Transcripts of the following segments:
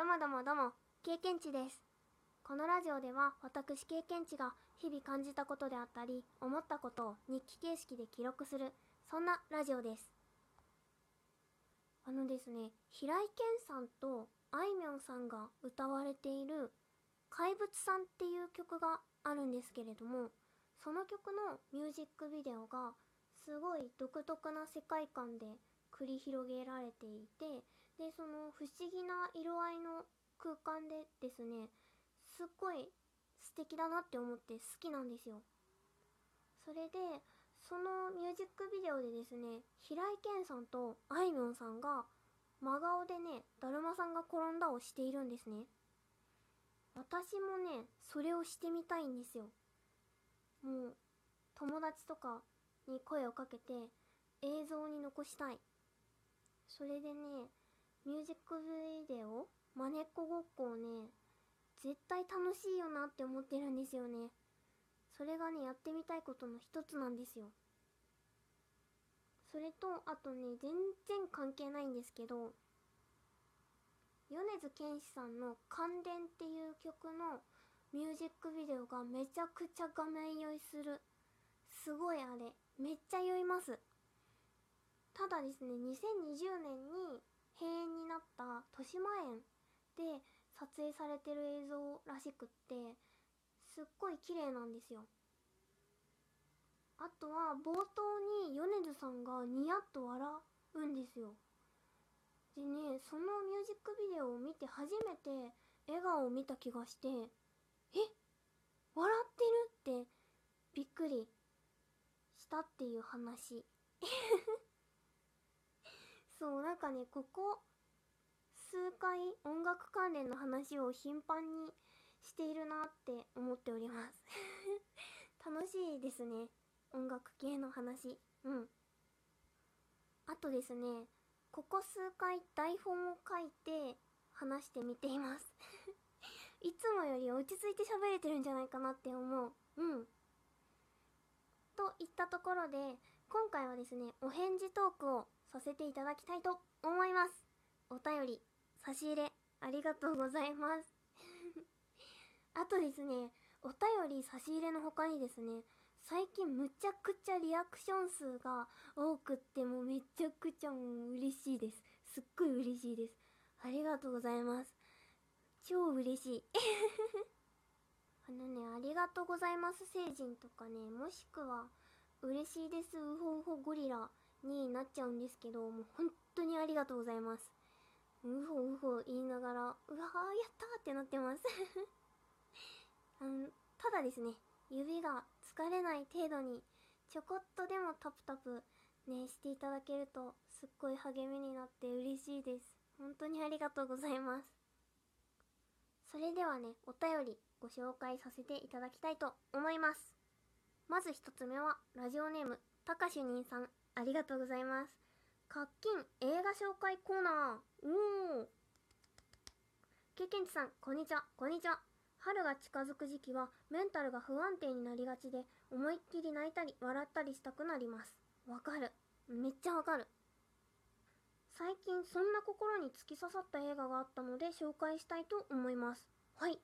どもどもども、経験値です。このラジオでは私経験値が日々感じたことであったり、思ったことを日記形式で記録する、そんなラジオです。あのですね、平井堅さんとあいみょんさんが歌われている怪物さんっていう曲があるんですけれども、その曲のミュージックビデオがすごい独特な世界観で繰り広げられていて、で、その不思議な色合いの空間でですね、すっごい素敵だなって思って好きなんですよ。それで、そのミュージックビデオでですね、平井堅さんとあいみょんさんが真顔でね、だるまさんが転んだをしているんですね。私もね、それをしてみたいんですよ。もう、友達とかに声をかけて映像に残したい。それでね、ミュージックビデオ、まねっこごっこをね、絶対楽しいよなって思ってるんですよね。それがね、やってみたいことの一つなんですよ。それと、あとね、全然関係ないんですけど、米津玄師さんの関連っていう曲のミュージックビデオがめちゃくちゃ画面酔いする。すごいあれ。めっちゃ酔います。ただですね、2020年に閉園になった豊島園で撮影されてる映像らしくって、すっごい綺麗なんですよ。あとは冒頭に米津さんがニヤッと笑うんですよ。でね、そのミュージックビデオを見て初めて笑顔を見た気がして、え？笑ってる？ってびっくりしたっていう話。そう、なんかね、ここ数回音楽関連の話を頻繁にしているなって思っております。楽しいですね。音楽系の話。うん。あとですね、ここ数回台本を書いて話してみています。いつもより落ち着いて喋れてるんじゃないかなって思う。うん。といったところで、今回はですね、お返事トークをさせていただきたいと思います。お便り、差し入れ、ありがとうございます。あとですね、お便り差し入れの他にですね、最近むちゃくちゃリアクション数が多くってもうめちゃくちゃもう嬉しいです。すっごい嬉しいです。ありがとうございます。超嬉しい。あのね、ありがとうございます星人とかね、もしくは、嬉しいですウホウホゴリラになっちゃうんですけど、もう本当にありがとうございます。ウホウホ言いながら、うわーやったーってなってます。あの、ただですね、指が疲れない程度に、ちょこっとでもタプタプね、していただけると、すっごい励みになって嬉しいです。本当にありがとうございます。それではね、お便りご紹介させていただきたいと思います。まず一つ目は、ラジオネーム、たかしゅにんさん、ありがとうございます。課金映画紹介コーナー。おー。経験値さん、こんにちは、こんにちは。春が近づく時期はメンタルが不安定になりがちで思いっきり泣いたり笑ったりしたくなります。わかる。めっちゃわかる。最近そんな心に突き刺さった映画があったので紹介したいと思います。はい。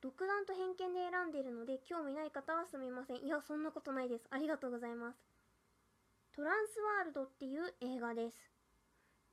独断と偏見で選んでいるので興味ない方はすみません。いや、そんなことないです。ありがとうございます。トランスワールドっていう映画です。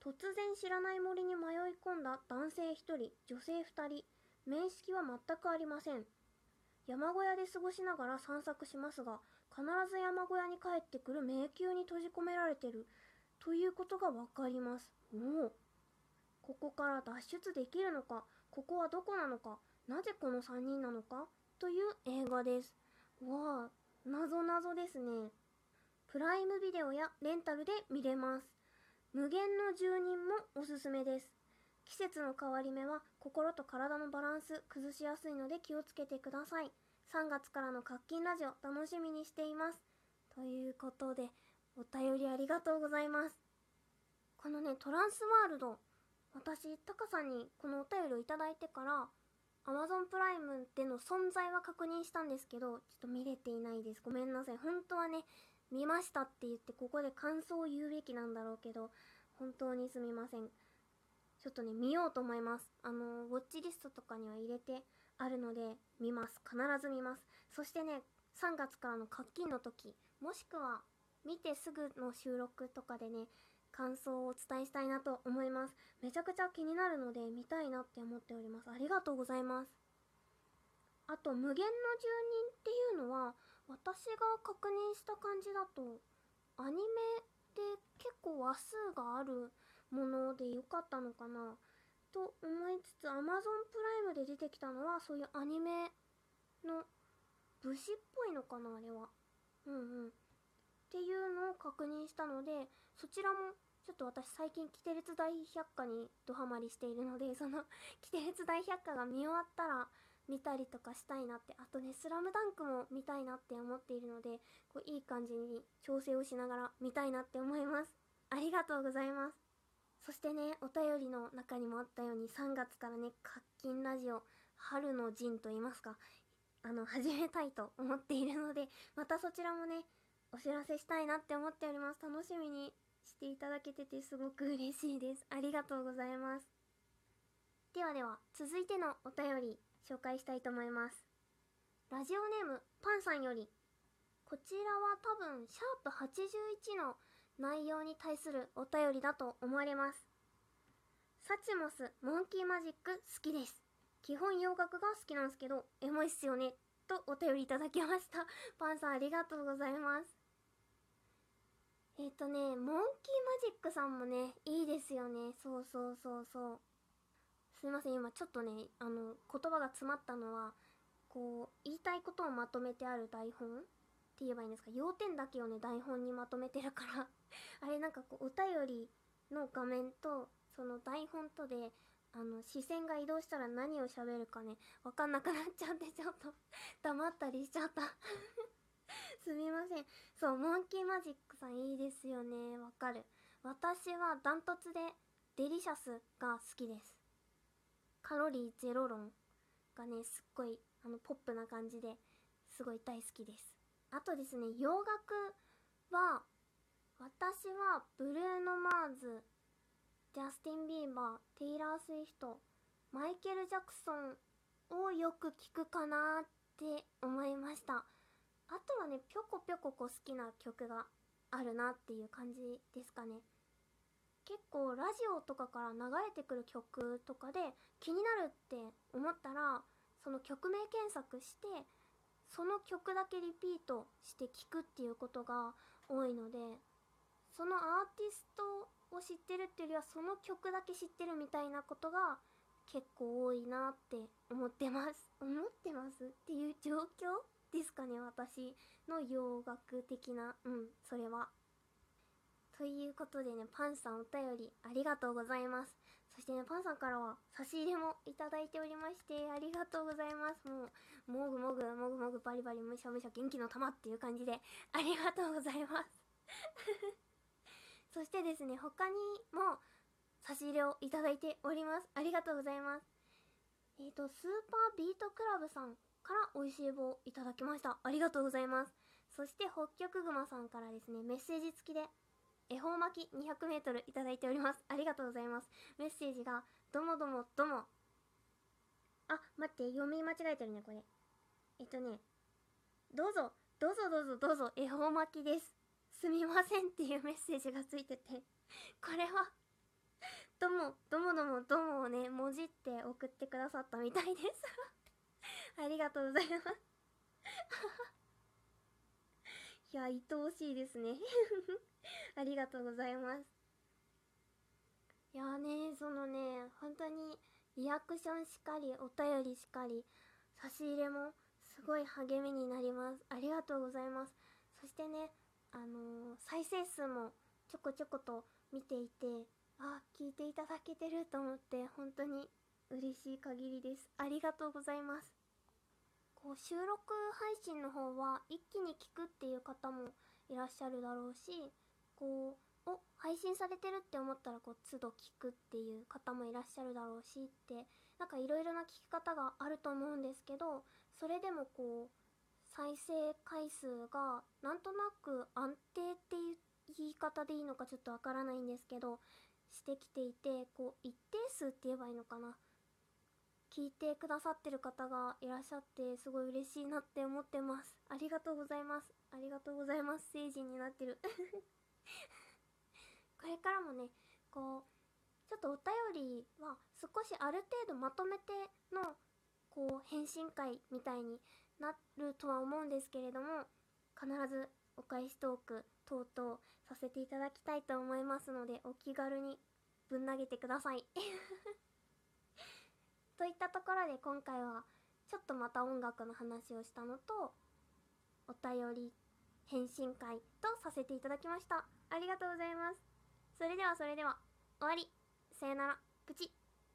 突然知らない森に迷い込んだ男性1人、女性2人、面識は全くありません。山小屋で過ごしながら散策しますが、必ず山小屋に帰ってくる迷宮に閉じ込められてるということがわかります。おお。ここから脱出できるのか、ここはどこなのか、なぜこの3人なのか？という映画です。わあ、なぞなぞですね。プライムビデオやレンタルで見れます。無限の住人もおすすめです。季節の変わり目は心と体のバランス崩しやすいので気をつけてください。3月からの活金ラジオ楽しみにしています。ということで、お便りありがとうございます。このね、トランスワールド、私、タカさんにこのお便りをいただいてから、Amazon プライムでの存在は確認したんですけど、ちょっと見れていないです。ごめんなさい。本当はね、見ましたって言ってここで感想を言うべきなんだろうけど、本当にすみません。ちょっとね、見ようと思います。あの、ウォッチリストとかには入れてあるので、見ます。必ず見ます。そしてね、3月からの課金の時、もしくは、見てすぐの収録とかでね、感想をお伝えしたいなと思います。めちゃくちゃ気になるので、見たいなって思っております。ありがとうございます。あと、無限の住人っていうのは、私が確認した感じだと、アニメで結構話数があるもので良かったのかなと思いつつ Amazon プライムで出てきたのはそういうアニメの武士っぽいのかなあれは。うんうん。っていうのを確認したのでそちらもちょっと私最近キテレツ大百科にドハマりしているのでその キテレツ大百科が見終わったら見たりとかしたいなってあとね「スラムダンクも見たいなって思っているのでこういい感じに調整をしながら見たいなって思います。ありがとうございます。そしてねお便りの中にもあったように3月からね「活金ラジオ春の陣」と言いますかあの始めたいと思っているのでまたそちらもねお知らせしたいなって思っております。楽しみにしていただけててすごく嬉しいです。ありがとうございます。ではでは続いてのお便り紹介したいと思います。ラジオネームパンさんより、こちらは多分シャープ81の内容に対するお便りだと思われます。サチモスモンキーマジック好きです。基本洋楽が好きなんですけど、エモいっすよね。とお便りいただきました。パンさんありがとうございます。えっ、ー、とね、モンキーマジックさんもね、いいですよね。そうそうそうそう。すいません今ちょっとねあの言葉が詰まったのはこう言いたいことをまとめてある台本って言えばいいんですか？要点だけをね台本にまとめてるから。あれなんかこうお便りの画面とその台本とであの視線が移動したら何を喋るかねわかんなくなっちゃってちょっと。黙ったりしちゃった。すみません。そう MONKEY MAJIK さんいいですよね。わかる。私はダントツで Delicious が好きです。カロリーゼロ論がねすっごいあのポップな感じですごい大好きです。あとですね洋楽は私はブルーノ・マーズジャスティン・ビーバーテイラー・スウィフトマイケル・ジャクソンをよく聞くかなって思いました。あとはねぴょこぴょここ好きな曲があるなっていう感じですかね。結構ラジオとかから流れてくる曲とかで気になるって思ったらその曲名検索してその曲だけリピートして聴くっていうことが多いのでそのアーティストを知ってるっていうよりはその曲だけ知ってるみたいなことが結構多いなって思ってます。思ってますっていう状況ですかね私の洋楽的な。うんそれは。ということでね、パンさんお便りありがとうございます。そしてね、パンさんからは差し入れもいただいておりまして、ありがとうございます。もう、もぐもぐ、もぐもぐ、バリバリ、むしゃむしゃ、元気の玉っていう感じで、ありがとうございます。そしてですね、他にも差し入れをいただいております。ありがとうございます。えっ、ー、と、スーパービートクラブさんから美味しい棒いただきました。ありがとうございます。そして、北極熊さんからですね、メッセージ付きで恵方巻き 200m いただいております。ありがとうございます。メッセージが、どもどもども。あ、待って、読み間違えてるね、これ。えっとね、どうぞ、どうぞどうぞどうぞ、恵方巻きです。すみませんっていうメッセージがついてて、これは、ども、どもどもどもをね、文字って送ってくださったみたいです ありがとうございますいや、愛おしいですね ありがとうございます。いやね、そのね、本当にリアクションしかり、お便りしかり、差し入れもすごい励みになります。ありがとうございます。そしてね、あのー、再生数もちょこちょこと見ていて、あ、聞いていただけてると思って、本当に嬉しい限りです。ありがとうございます。こう収録配信の方は一気に聞くっていう方もいらっしゃるだろうしこうお配信されてるって思ったらこう都度聞くっていう方もいらっしゃるだろうしってなんかいろいろな聞き方があると思うんですけどそれでもこう再生回数がなんとなく安定っていう言い方でいいのかちょっとわからないんですけどしてきていてこう一定数数って言えばいいのかな。聞いてくださってる方がいらっしゃってすごい嬉しいなって思ってます。ありがとうございます。ありがとうございます。成人になってる。これからもねこうちょっとお便りは少しある程度まとめてのこう返信会みたいになるとは思うんですけれども必ずお返しトーク等々させていただきたいと思いますのでお気軽にぶん投げてください。といったところで今回はちょっとまた音楽の話をしたのとお便り返信会とさせていただきました。ありがとうございます。それではそれでは終わり。さよなら。プチ。